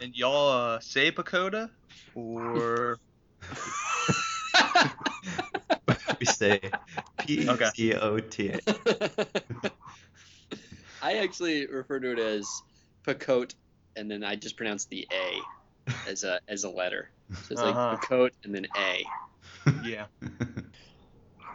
And y'all uh, say PECOTA or we say P C O T A. I actually refer to it as Pacote, and then I just pronounce the A as a as a letter. So it's like Uh-huh. Pacote and then A. yeah.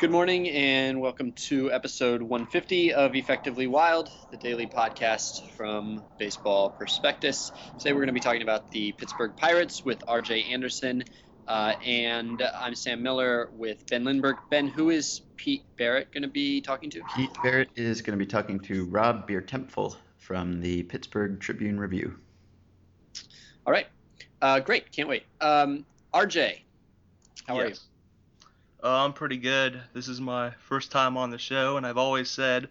Good morning and welcome to episode 150 of Effectively Wild, the daily podcast from Baseball Prospectus. Today we're going to be talking about the Pittsburgh Pirates with RJ Anderson, uh, and I'm Sam Miller with Ben Lindbergh. Ben, who is Pete Barrett going to be talking to? Pete Barrett is going to be talking to Rob Biertempfel from the Pittsburgh Tribune Review. All right, uh, great, can't wait. Um, RJ, how are you? Uh, I'm pretty good. This is my first time on the show, and I've always said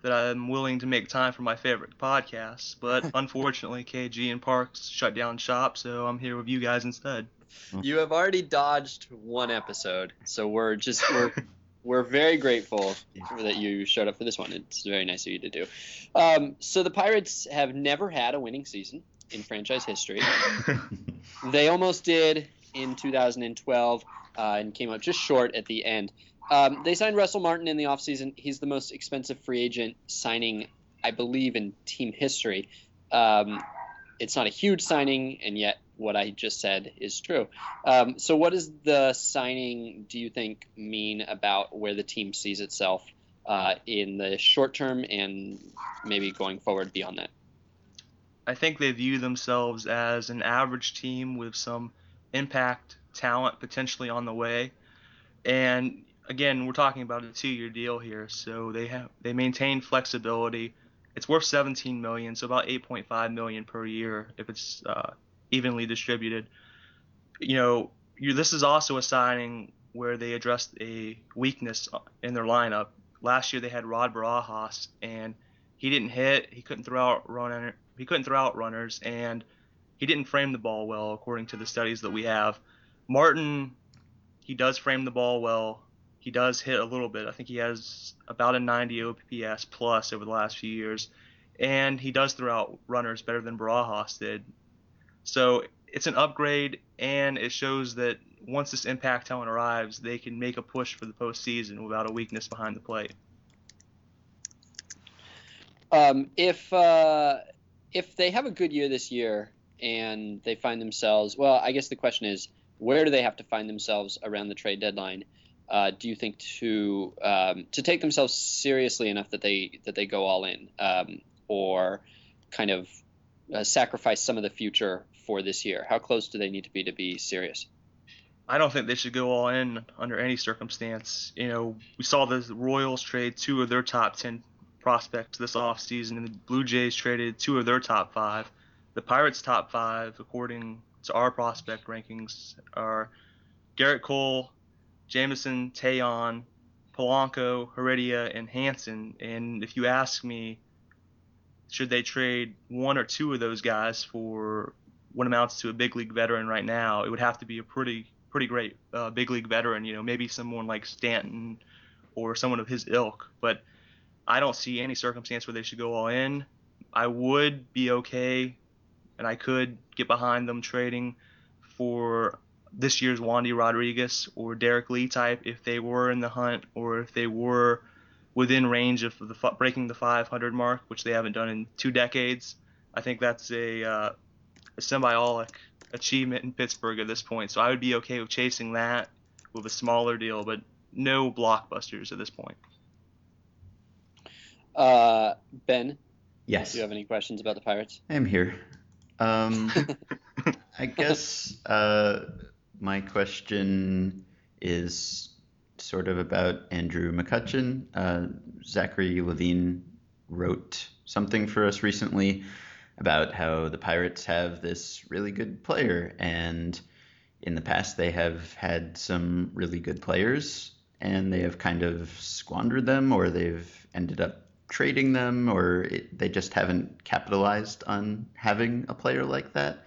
that I'm willing to make time for my favorite podcasts, but unfortunately, KG and Parks shut down shop, so I'm here with you guys instead. You have already dodged one episode, so we're just we're we're very grateful that you showed up for this one. It's very nice of you to do. Um, so the Pirates have never had a winning season in franchise history. They almost did in 2012 uh, and came up just short at the end. Um, they signed Russell Martin in the offseason. He's the most expensive free agent signing, I believe, in team history. Um, it's not a huge signing, and yet what I just said is true. Um, so, what does the signing, do you think, mean about where the team sees itself uh, in the short term and maybe going forward beyond that? I think they view themselves as an average team with some impact talent potentially on the way. And again, we're talking about a two-year deal here, so they have they maintain flexibility. It's worth 17 million, so about 8.5 million per year if it's uh, evenly distributed. You know, you, this is also a signing where they addressed a weakness in their lineup. Last year they had Rod Barajas, and he didn't hit. He couldn't throw out runner. He couldn't throw out runners, and he didn't frame the ball well, according to the studies that we have. Martin, he does frame the ball well. He does hit a little bit. I think he has about a 90 OPS plus over the last few years, and he does throw out runners better than Barajas did. So it's an upgrade, and it shows that once this impact talent arrives, they can make a push for the postseason without a weakness behind the plate. Um, if uh, if they have a good year this year and they find themselves, well, I guess the question is, where do they have to find themselves around the trade deadline? Uh, do you think to um, to take themselves seriously enough that they that they go all in, um, or kind of uh, sacrifice some of the future for this year? How close do they need to be to be serious? I don't think they should go all in under any circumstance. You know, we saw the Royals trade two of their top 10 prospects this offseason, and the Blue Jays traded two of their top five. The Pirates' top five, according to our prospect rankings, are Gerrit Cole, Jameson, Taillon, Polanco, Heredia, and Hanson. And if you ask me, should they trade one or two of those guys for what amounts to a big league veteran right now, it would have to be a pretty pretty great uh, big league veteran. You know, maybe someone like Stanton or someone of his ilk. But I don't see any circumstance where they should go all in. I would be okay, and I could get behind them trading for this year's Wandy Rodriguez or Derrek Lee type if they were in the hunt or if they were within range of the breaking the 500 mark, which they haven't done in two decades. I think that's a, uh, a symbiotic achievement in Pittsburgh at this point. So I would be okay with chasing that with a smaller deal, but no blockbusters at this point. Uh, ben, Yes. do you have any questions about the Pirates? I'm here. Um, I guess uh, my question is sort of about Andrew McCutchen. Uh, Zachary Levine wrote something for us recently about how the Pirates have this really good player, and in the past they have had some really good players, and they have kind of squandered them, or they've ended up trading them, or it, they just haven't capitalized on having a player like that.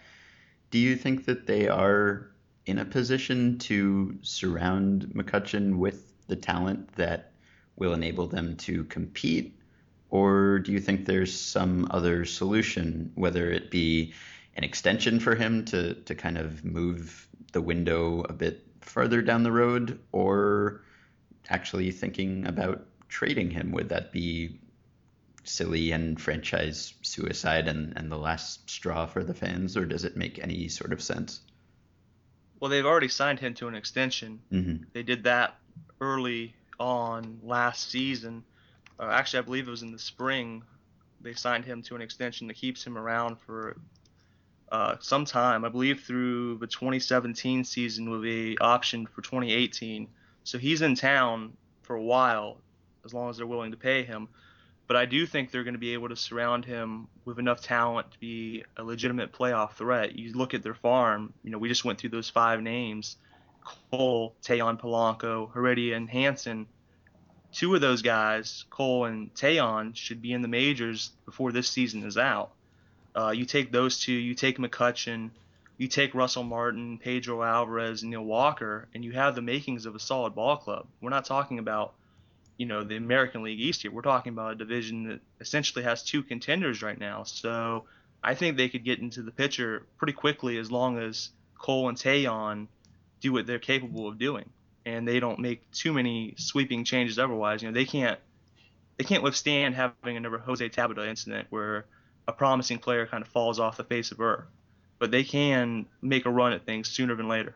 Do you think that they are in a position to surround McCutchen with the talent that will enable them to compete? Or do you think there's some other solution, whether it be an extension for him to to kind of move the window a bit further down the road, or actually thinking about trading him? Would that be silly and franchise suicide and, and the last straw for the fans, or does it make any sort of sense? Well, they've already signed him to an extension. Mm-hmm. They did that early on last season. Uh, actually, I believe it was in the spring. They signed him to an extension that keeps him around for uh, some time. I believe through the 2017 season will be optioned for 2018. So he's in town for a while, as long as they're willing to pay him. But I do think they're going to be able to surround him with enough talent to be a legitimate playoff threat. You look at their farm. You know, we just went through those five names: Cole, Taillon Polanco, Heredia, and Hanson. Two of those guys, Cole and Taillon, should be in the majors before this season is out. Uh, you take those two, you take McCutchen, you take Russell Martin, Pedro Alvarez, Neil Walker, and you have the makings of a solid ball club. We're not talking about, you know, the American League East here. We're talking about a division that essentially has two contenders right now. So I think they could get into the picture pretty quickly as long as Cole and Taillon do what they're capable of doing, and they don't make too many sweeping changes otherwise. You know, they can't they can't withstand having another Jose Tabata incident where a promising player kind of falls off the face of earth. But they can make a run at things sooner than later.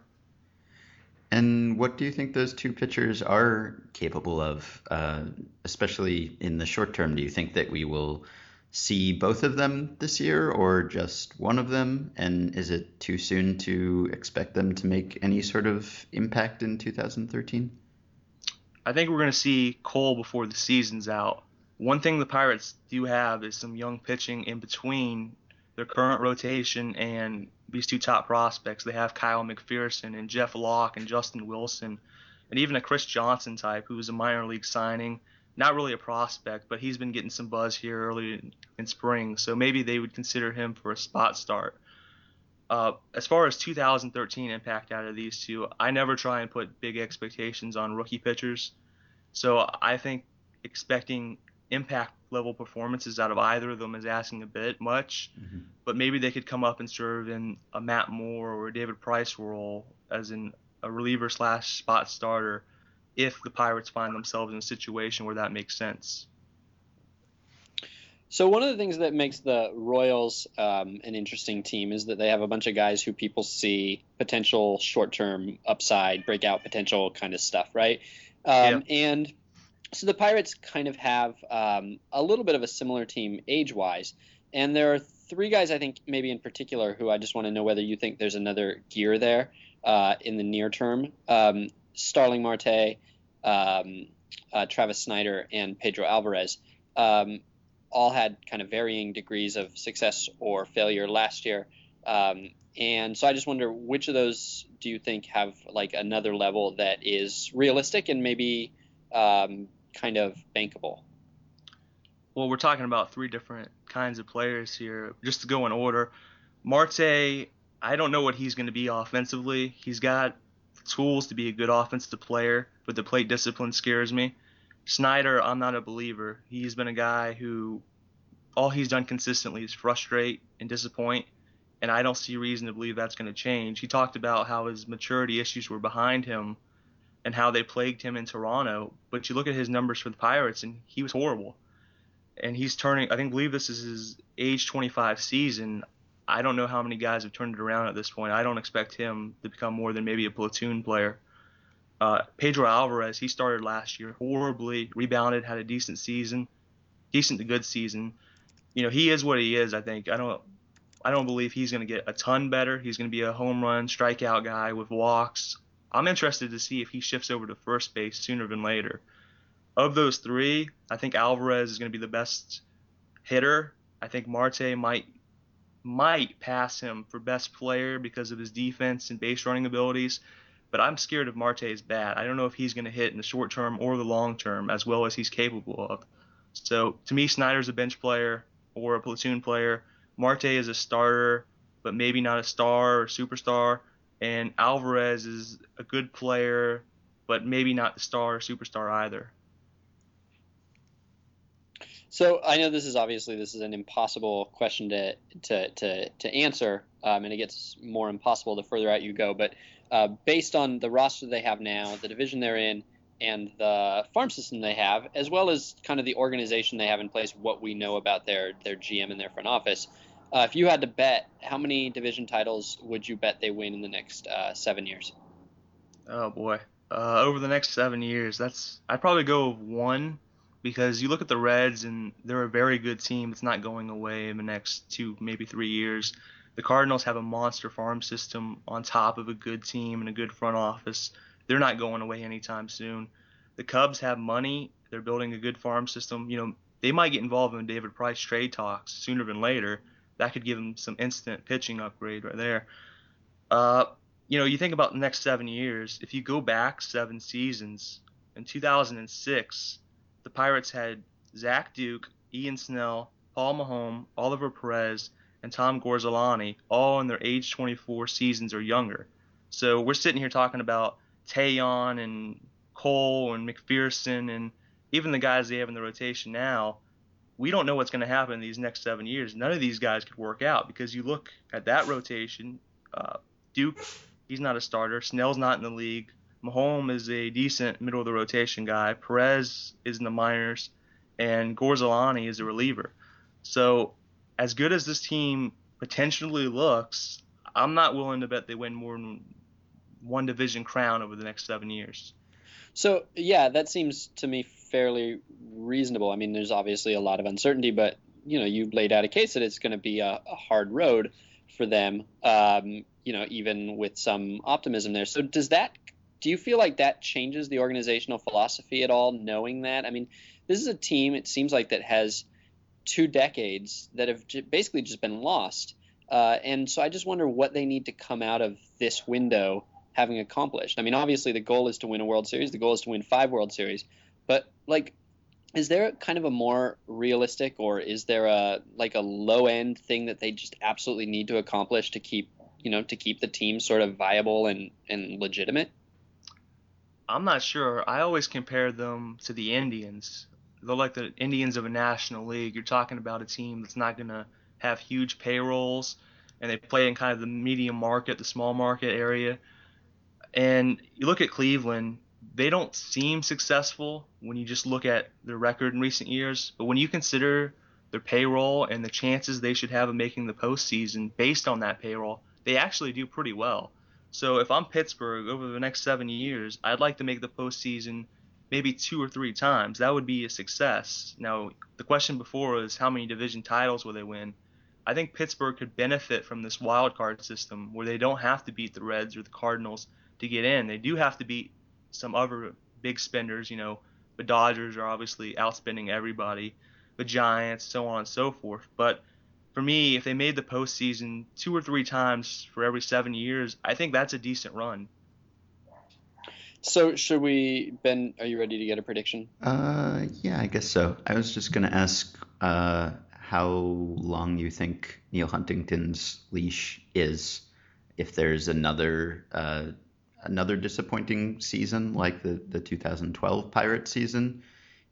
And what do you think those two pitchers are capable of, uh, especially in the short term? Do you think that we will see both of them this year or just one of them? And is it too soon to expect them to make any sort of impact in 2013? I think we're going to see Cole before the season's out. One thing the Pirates do have is some young pitching in between their current rotation and these two top prospects. They have Kyle McPherson and Jeff Locke and Justin Wilson, and even a Chris Johnson type who's a minor league signing. Not really a prospect, but he's been getting some buzz here early in, in spring, so maybe they would consider him for a spot start. Uh, as far as 2013 impact out of these two, I never try and put big expectations on rookie pitchers. So I think expecting impact level performances out of either of them is asking a bit much, mm-hmm. but maybe they could come up and serve in a Matt Moore or a David Price role as in a reliever slash spot starter if the Pirates find themselves in a situation where that makes sense. So one of the things that makes the Royals um, an interesting team is that they have a bunch of guys who people see potential short-term upside, breakout potential kind of stuff, right? Um, Yeah. And so the Pirates kind of have um, a little bit of a similar team age-wise, and there are three guys I think maybe in particular who I just want to know whether you think there's another gear there uh, in the near term. Um, Starling Marte, um, uh, Travis Snider, and Pedro Alvarez. Um, all had kind of varying degrees of success or failure last year. Um, and so I just wonder which of those do you think have like another level that is realistic and maybe um, kind of bankable? Well, we're talking about three different kinds of players here. Just to go in order, Marte, I don't know what he's going to be offensively. He's got tools to be a good offensive player, but the plate discipline scares me. Snider, I'm not a believer. He's been a guy who all he's done consistently is frustrate and disappoint, and I don't see reason to believe that's going to change. He talked about how his maturity issues were behind him and how they plagued him in Toronto, but you look at his numbers for the Pirates and he was horrible. And he's turning, I think, believe this is his age 25 season. I don't know how many guys have turned it around at this point. I don't expect him to become more than maybe a platoon player. Uh, Pedro Alvarez, he started last year horribly, rebounded, had a decent season, decent to good season. You know, he is what he is. I think. I don't. I don't believe he's going to get a ton better. He's going to be a home run strikeout guy with walks. I'm interested to see if he shifts over to first base sooner than later. Of those three, I think Alvarez is going to be the best hitter. I think Marte might might pass him for best player because of his defense and base running abilities but I'm scared of Marte's bat. I don't know if he's going to hit in the short term or the long term as well as he's capable of. So to me, Snider's a bench player or a platoon player. Marte is a starter, but maybe not a star or superstar. And Alvarez is a good player, but maybe not the star or superstar either. So I know this is obviously this is an impossible question to to to, to answer, um, and it gets more impossible the further out you go. But uh, based on the roster they have now, the division they're in, and the farm system they have, as well as kind of the organization they have in place, what we know about their their GM and their front office. Uh, if you had to bet, how many division titles would you bet they win in the next uh, seven years? Oh boy, uh, over the next seven years, that's I'd probably go one because you look at the Reds and they're a very good team. It's not going away in the next two, maybe three years. The Cardinals have a monster farm system on top of a good team and a good front office. They're not going away anytime soon. The Cubs have money. They're building a good farm system. You know, they might get involved in David Price trade talks sooner than later. That could give them some instant pitching upgrade right there. Uh, you know, you think about the next seven years. If you go back seven seasons, in 2006, the Pirates had Zach Duke, Ian Snell, Paul Maholm, Oliver Perez, and Tom Gorzelanny, all in their age 24 seasons or younger. So we're sitting here talking about Taillon and Cole and McPherson and even the guys they have in the rotation now. We don't know what's going to happen these next seven years. None of these guys could work out because you look at that rotation. Uh, Duke, he's not a starter. Snell's not in the league. Maholm is a decent middle of the rotation guy. Perez is in the minors, and Gorzelanny is a reliever. So, as good as this team potentially looks, I'm not willing to bet they win more than one division crown over the next seven years. So yeah, that seems to me fairly reasonable. I mean, there's obviously a lot of uncertainty, but you know, you laid out a case that it's going to be a, a, hard road for them. Um, you know, even with some optimism there. So does that? Do you feel like that changes the organizational philosophy at all? Knowing that, I mean, this is a team. It seems like that has two decades that have basically just been lost. Uh, and so I just wonder what they need to come out of this window having accomplished. I mean, obviously the goal is to win a World Series. The goal is to win five World Series. But like, is there kind of a more realistic, or is there a like a low end thing that they just absolutely need to accomplish to keep you know to keep the team sort of viable and and legitimate? I'm not sure. I always compare them to the Indians. They're like the Indians of a national league. You're talking about a team that's not going to have huge payrolls, and they play in kind of the medium market, the small market area and you look at Cleveland, they don't seem successful when you just look at their record in recent years. But when you consider their payroll and the chances they should have of making the postseason based on that payroll, they actually do pretty well. So if I'm Pittsburgh over the next seven years, I'd like to make the postseason maybe two or three times. That would be a success. Now, the question before was how many division titles will they win? I think Pittsburgh could benefit from this wild card system where they don't have to beat the Reds or the Cardinals to get in. They do have to beat some other big spenders. You know, the Dodgers are obviously outspending everybody, the Giants, so on and so forth. But for me, if they made the postseason two or three times for every seven years, I think that's a decent run. So should we, Ben? Are you ready to get a prediction? Uh, yeah, I guess so. I was just gonna ask uh, how long you think Neil Huntington's leash is. If there's another uh, another disappointing season like the, the 2012 Pirate season?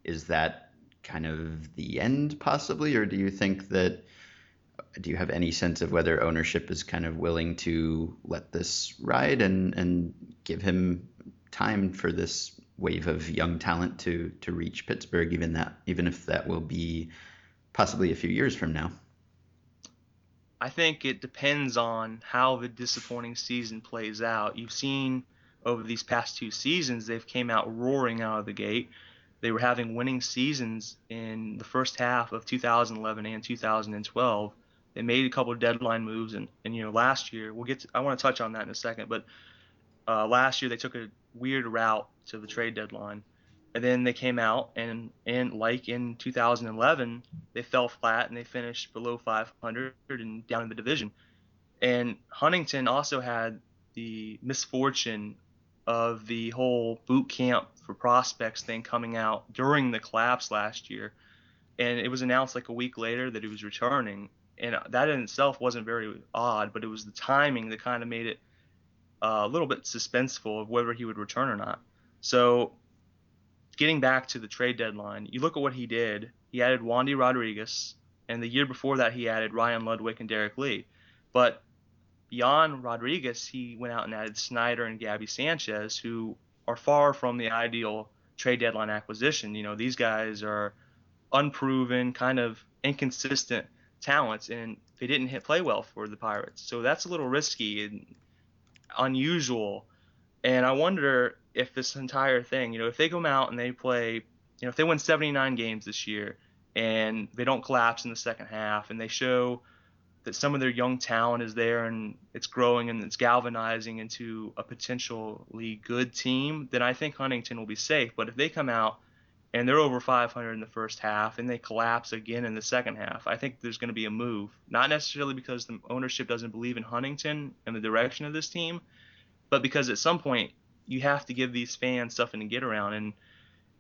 Is that kind of the end, possibly, or do you think that? Do you have any sense of whether ownership is kind of willing to let this ride and, and give him time for this wave of young talent to to reach Pittsburgh, even that even if that will be possibly a few years from now? I think it depends on how the disappointing season plays out. You've seen over these past two seasons, they've came out roaring out of the gate. They were having winning seasons in the first half of 2011 and 2012. They made a couple of deadline moves, and, and you know last year we'll get. To, I want to touch on that in a second, but uh, last year they took a weird route to the trade deadline and then they came out and and like in 2011 they fell flat and they finished below 500 and down in the division. And huntington also had the misfortune of the whole boot camp for prospects thing coming out during the collapse last year. And it was announced like a week later that he was returning. And that in itself wasn't very odd but it was the timing that kind of made it uh, a little bit suspenseful of whether he would return or not. So getting back to the trade deadline, you look at what he did. he added Wandy Rodriguez, and the year before that he added Ryan Ludwick and Derrek Lee. But beyond Rodriguez, he went out and added Snider and Gaby Sanchez, who are far from the ideal trade deadline acquisition. You know, these guys are unproven, kind of inconsistent talents, and they didn't hit play well for the Pirates. So that's a little risky and unusual. And I wonder if this entire thing, you know, if they come out and they play, you know, if they win 79 games this year and they don't collapse in the second half and they show that some of their young talent is there and it's growing and it's galvanizing into a potentially good team, then I think Huntington will be safe. But if they come out and they're over 500 in the first half and they collapse again in the second half, I think there's going to be a move. Not necessarily because the ownership doesn't believe in Huntington and the direction of this team, but because at some point you have to give these fans something to get around. And,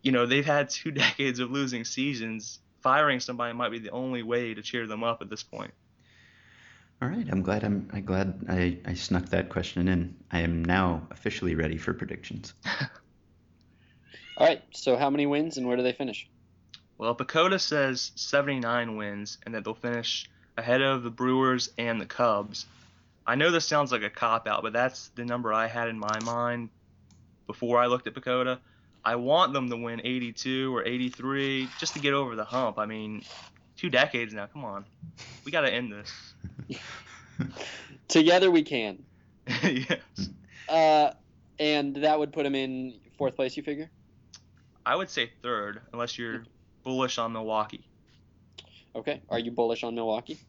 you know, they've had two decades of losing seasons. Firing somebody might be the only way to cheer them up at this point. All right, I'm glad I'm, I'm glad I, I snuck that question in. I am now officially ready for predictions. All right, so how many wins and where do they finish? Well, PECOTA says 79 wins and that they'll finish ahead of the Brewers and the Cubs. I know this sounds like a cop out, but that's the number I had in my mind before I looked at PECOTA. I want them to win 82 or 83 just to get over the hump. I mean, two decades now. Come on, we got to end this. Together we can. yes. Uh, and that would put them in fourth place. You figure? I would say third, unless you're bullish on Milwaukee. Okay. Are you bullish on Milwaukee?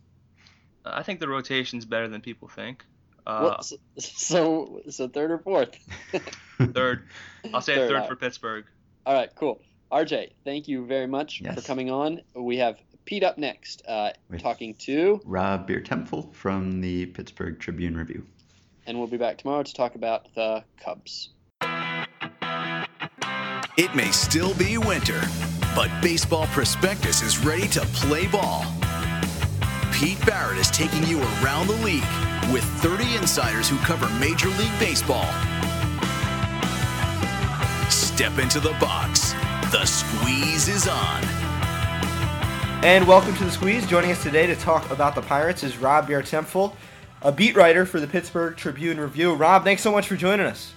I think the rotation's better than people think. Uh, Well, so, so so third or fourth? third, I'll say Third third, out. for Pittsburgh. All right, cool. RJ, thank you very much Yes. for coming on. We have Pete up next, uh, talking to, Rob Biertempfel from the Pittsburgh Tribune Review. and we'll be back tomorrow to talk about the Cubs. It may still be winter, but Baseball Prospectus is ready to play ball. Pete Barrett is taking you around the league with 30 insiders who cover Major League Baseball. Step into the box. The squeeze is on. And welcome to the Squeeze. Joining us today to talk about the Pirates is Rob Biertempfel, a beat writer for the Pittsburgh Tribune Review. Rob, thanks so much for joining us.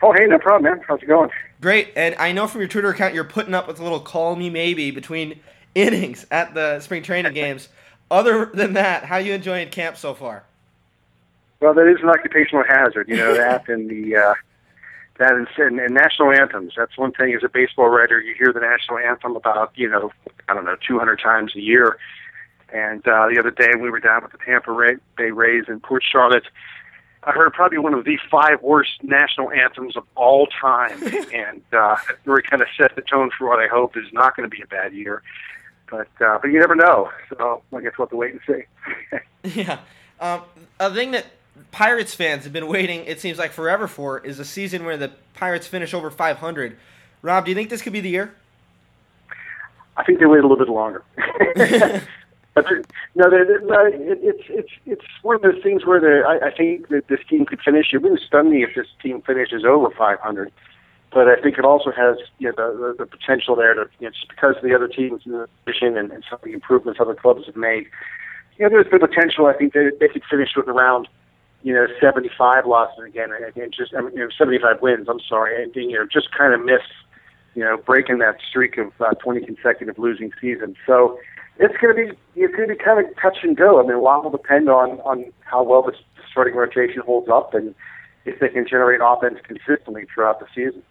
Oh, hey, no problem, man. How's it going? Great, and I know from your Twitter account you're putting up with a little "call me maybe" between innings at the spring training games. Other than that, how you enjoying camp so far? Well, that is an occupational hazard, you know that, and the uh, that and, and, and national anthems. That's one thing. As a baseball writer, you hear the national anthem about you know I don't know 200 times a year. And uh, the other day we were down with the Tampa Bay Rays in Port Charlotte. I heard probably one of the five worst national anthems of all time, and uh, it really kind of set the tone for what I hope is not going to be a bad year. But uh, but you never know, so I guess we'll have to wait and see. Yeah, um, a thing that Pirates fans have been waiting, it seems like forever for, is a season where the Pirates finish over 500. Rob, do you think this could be the year? I think they wait a little bit longer. but they're- no, they're, they're, no, it, it's it's it's one of those things where the I, I think that this team could finish. It wouldn't stun me if this team finishes over 500, but I think it also has you know the the, the potential there to you know, just because of the other teams in the division and, and some of the improvements other clubs have made. You know, there's the potential. I think they they could finish with around you know 75 losses again, and just I mean, you know 75 wins. I'm sorry, and you know just kind of miss you know, breaking that streak of uh, 20 consecutive losing seasons. So it's going to be it's going to be kind of touch and go. I mean, a lot will depend on on how well the starting rotation holds up and if they can generate offense consistently throughout the season.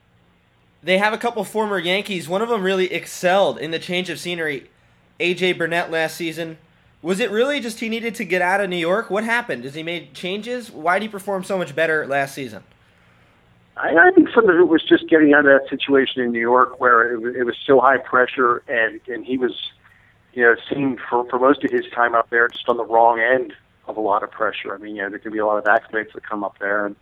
They have a couple former Yankees. One of them really excelled in the change of scenery. AJ Burnett last season. Was it really just he needed to get out of New York? What happened? Has he made changes? Why did he perform so much better last season? I, I think some of it was just getting out of that situation in New York where it was, it was so high pressure, and and he was, you know, seen for for most of his time up there just on the wrong end of a lot of pressure. I mean, you know, there can be a lot of accidents that come up there, and,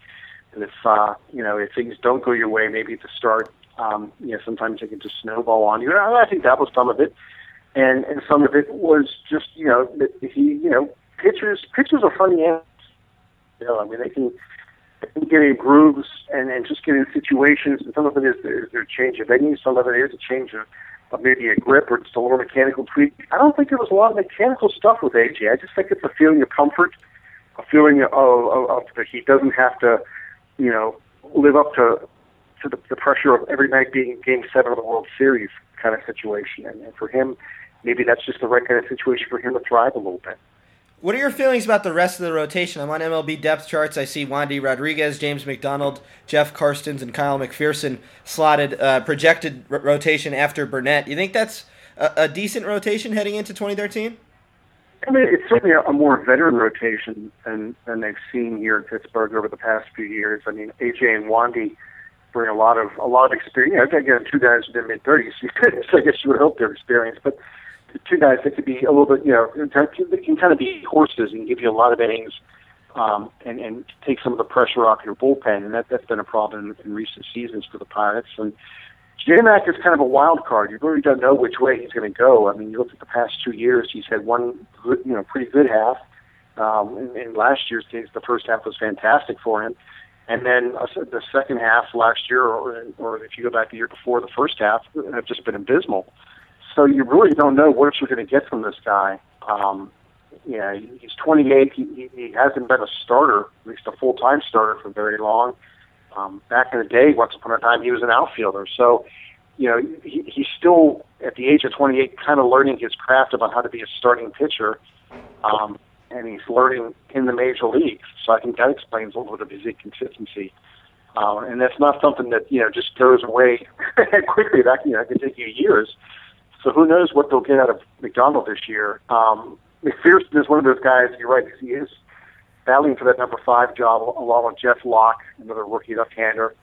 and if uh, you know if things don't go your way, maybe at the start, um, you know, sometimes it can just snowball on you. And I, I think that was some of it, and and some of it was just you know he you know pitchers pitchers are funny animals. You know, I mean they can get in grooves and, and just get in situations. And some of it is their, their change of venue. Some of it is a change of uh, maybe a grip or just a little mechanical tweak. I don't think there was a lot of mechanical stuff with AJ. I just think it's a feeling of comfort, a feeling of, of, of that he doesn't have to, you know, live up to to the, the pressure of every night being Game Seven of the World Series kind of situation. And, and for him, maybe that's just the right kind of situation for him to thrive a little bit. What are your feelings about the rest of the rotation? I'm on MLB depth charts. I see Wandy Rodriguez, James McDonald, Jeff Karstens, and Kyle McPherson slotted uh, projected r- rotation after Burnett. You think that's a, a, decent rotation heading into 2013? I mean, it's certainly a, a, more veteran rotation than than they've seen here in Pittsburgh over the past few years. I mean, AJ and Wandy bring a lot of a lot of experience. Again, two guys in their mid 30s, so I guess you would hope they're experienced, but two guys that could be a little bit, you know, they can kind of be horses and give you a lot of innings um, and, and take some of the pressure off your bullpen. And that, that's been a problem in, recent seasons for the Pirates. And J-Mac is kind of a wild card. You really don't know which way he's going to go. I mean, you look at the past two years, he's had one good, you know, pretty good half. Um, and, and last year's case, the first half was fantastic for him. And then uh, the second half last year, or, or if you go back the year before, the first half have just been abysmal. So you really don't know what you're going to get from this guy. Um, yeah, he's 28. He, he hasn't been a starter, at least a full-time starter, for very long. Um, back in the day, once upon a time, he was an outfielder. So, you know, he, he's still at the age of 28, kind of learning his craft about how to be a starting pitcher. Um, and he's learning in the major leagues. So I think that explains a little bit of his inconsistency. Uh, and that's not something that you know just goes away quickly. That you know, it can take you years. So who knows what they'll get out of McDonald this year? Um, McPherson is one of those guys. You're right. He is battling for that number five job along with Jeff Locke, another rookie left-hander,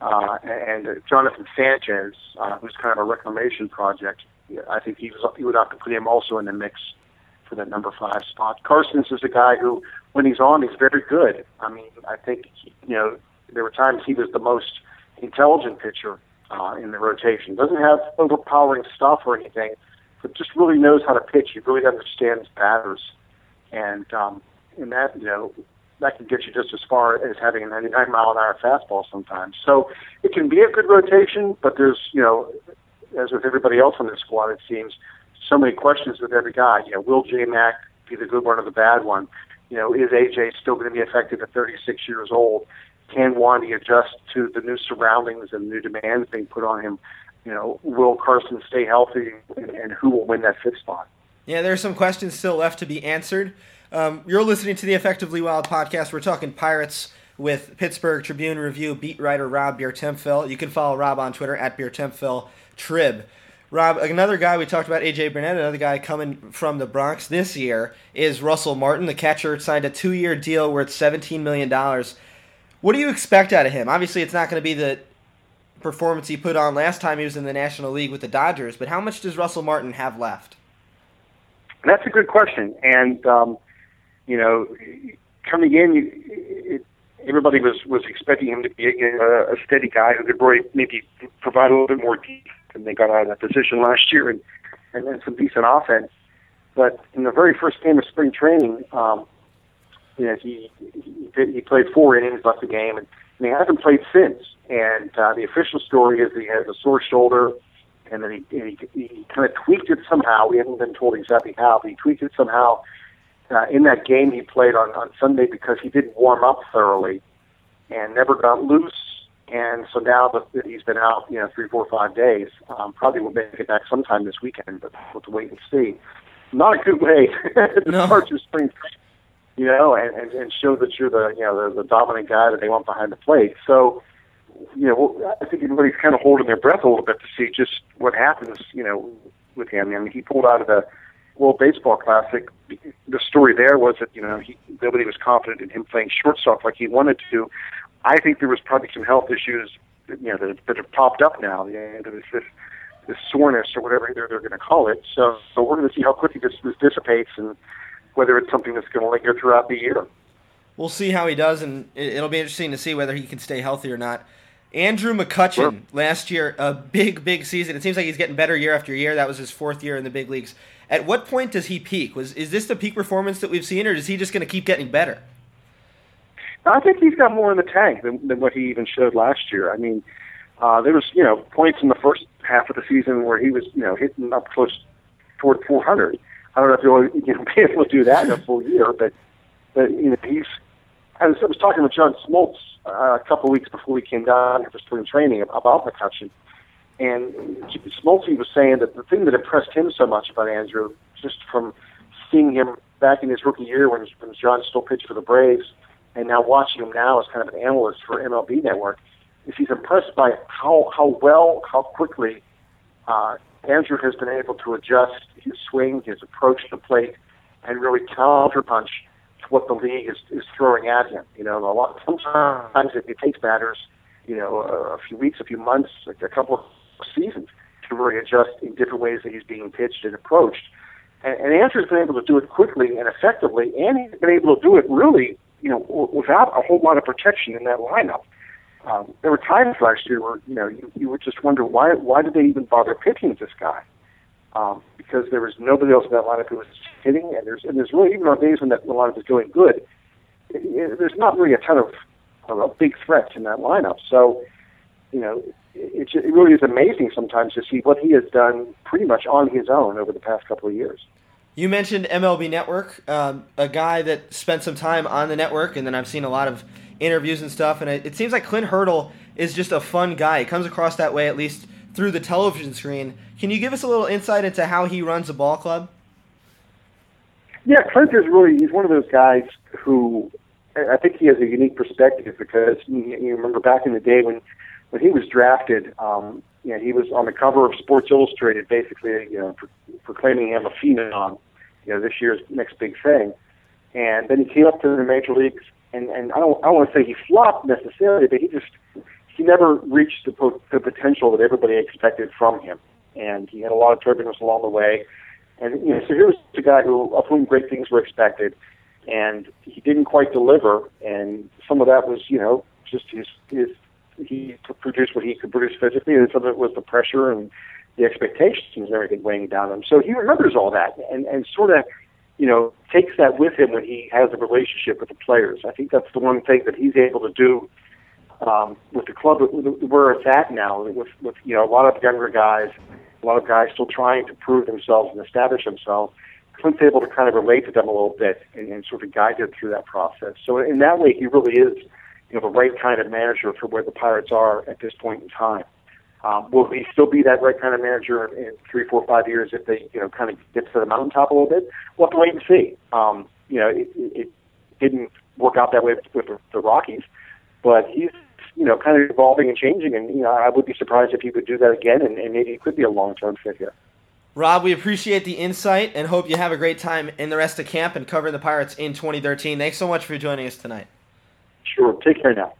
uh, and Jonathan Sanchez, uh, who's kind of a reclamation project. I think he was he would have to put him also in the mix for that number five spot. Karstens is a guy who, when he's on, he's very good. I mean, I think you know there were times he was the most intelligent pitcher uh, in the rotation. Doesn't have overpowering stuff or anything, but just really knows how to pitch. He really understands batters, and um, and that you know that can get you just as far as having a 99 mile an hour fastball sometimes. So it can be a good rotation, but there's you know as with everybody else on this squad, it seems so many questions with every guy. You know, will J Mac be the good one or the bad one? You know, is AJ still going to be effective at 36 years old? can Wandy adjust to the new surroundings and new demands being put on him? You know, will Carson stay healthy, and, who will win that fifth spot? Yeah, there are some questions still left to be answered. Um, you're listening to the Effectively Wild podcast. We're talking Pirates with Pittsburgh Tribune Review beat writer Rob Biertempfel. You can follow Rob on Twitter at Biertempfel Trib. Rob, another guy we talked about, AJ Burnett, another guy coming from the Bronx this year is Russell Martin. The catcher signed a two-year deal worth $17 million. What do you expect out of him? Obviously, it's not going to be the performance he put on last time he was in the National League with the Dodgers, but how much does Russell Martin have left? That's a good question. And, um, you know, coming in, it, everybody was, was expecting him to be a, a steady guy who could maybe provide a little bit more deep than they got out of that position last year and, and then some decent offense. But in the very first game of spring training, um, you know, he he, he played four innings, left the game, and, and he hasn't played since. And uh, the official story is he has a sore shoulder, and then he he, he kind of tweaked it somehow. We haven't been told exactly how, but he tweaked it somehow uh, in that game he played on on Sunday because he didn't warm up thoroughly and never got loose. And so now that he's been out, you know, three, four, five days, um, probably will make it back sometime this weekend, but we'll have to wait and see. Not a good way to no. start your spring you know, and, and, and show that you're the, you know, the, the dominant guy that they want behind the plate. So, you know, I think everybody's kind of holding their breath a little bit to see just what happens, you know, with him. I mean, he pulled out of the World Baseball Classic. The story there was that, you know, he, nobody was confident in him playing shortstop like he wanted to do. I think there was probably some health issues, you know, that, that have popped up now. You know, this, this soreness or whatever they're, they're going to call it. So, so we're going to see how quickly this, this dissipates and, whether it's something that's going to linger throughout the year. We'll see how he does, and it'll be interesting to see whether he can stay healthy or not. Andrew McCutchen sure. last year, a big, big season. It seems like he's getting better year after year. That was his fourth year in the big leagues. At what point does he peak? Was is this the peak performance that we've seen, or is he just going to keep getting better? I think he's got more in the tank than, than what he even showed last year. I mean, Uh, there was, you know, points in the first half of the season where he was, you know, hitting up close toward 400. I don't know if he'll you know, be able to do that in a full year, but but you know, he's. I was, I was talking with John Smoltz uh, a couple weeks before we came down for spring training about McCutchen, and Smoltz was saying that the thing that impressed him so much about Andrew, just from seeing him back in his rookie year when, when John still pitched for the Braves, and now watching him now as kind of an analyst for MLB Network, is he's impressed by how how well, how quickly uh, Andrew has been able to adjust his swing, his approach to the plate, and really counterpunch to what the league is, is throwing at him. You know, a lot sometimes it, it takes batters, you know, a, a few weeks, a few months, like a couple of seasons to really adjust in different ways that he's being pitched and approached. And, and Andrew's been able to do it quickly and effectively, and he's been able to do it really, you know, w- without a whole lot of protection in that lineup. Um, there were times last year where you know you, you would just wonder why why did they even bother pitching this guy? Um, because there was nobody else in that lineup who was hitting, and there's and there's really even on days when that lineup is doing good, it, it, there's not really a ton of, of big threats in that lineup. So, you know, it, it really is amazing sometimes to see what he has done pretty much on his own over the past couple of years. You mentioned MLB Network, um, a guy that spent some time on the network, and then I've seen a lot of interviews and stuff. And it, it seems like Clint Hurdle is just a fun guy. He comes across that way, at least through the television screen. Can you give us a little insight into how he runs a ball club? Yeah, Clint is really, he's one of those guys who I think he has a unique perspective because you, you remember back in the day when, when he was drafted, um, you know, he was on the cover of Sports Illustrated, basically, you know, proclaiming him a phenom, you know, this year's next big thing. And then he came up to the major leagues and and I don't I don't want to say he flopped necessarily, but he just he never reached the, po- the potential that everybody expected from him, and he had a lot of turbulence along the way. And you know, so here's a guy who of whom great things were expected, and he didn't quite deliver. And some of that was you know just his his he produced what he could produce physically, and some of it was the pressure and the expectations and everything weighing down on him. So he remembers all that, and and sort of you know, takes that with him when he has a relationship with the players. I think that's the one thing that he's able to do um, with the club where it's at now. With, with you know a lot of younger guys, a lot of guys still trying to prove themselves and establish themselves. Clint's able to kind of relate to them a little bit and, and sort of guide them through that process. So in that way, he really is, you know, the right kind of manager for where the Pirates are at this point in time. Um, will he still be that right kind of manager in three, four, five years if they, you know, kind of get to the mountaintop a little bit? We'll have to wait and see. Um, you know, it, it didn't work out that way with the Rockies, but he's, you know, kind of evolving and changing, and you know, I would be surprised if he could do that again, and, and maybe it could be a long-term fit here. Rob, we appreciate the insight and hope you have a great time in the rest of camp and covering the Pirates in 2013. Thanks so much for joining us tonight. Sure. Take care now.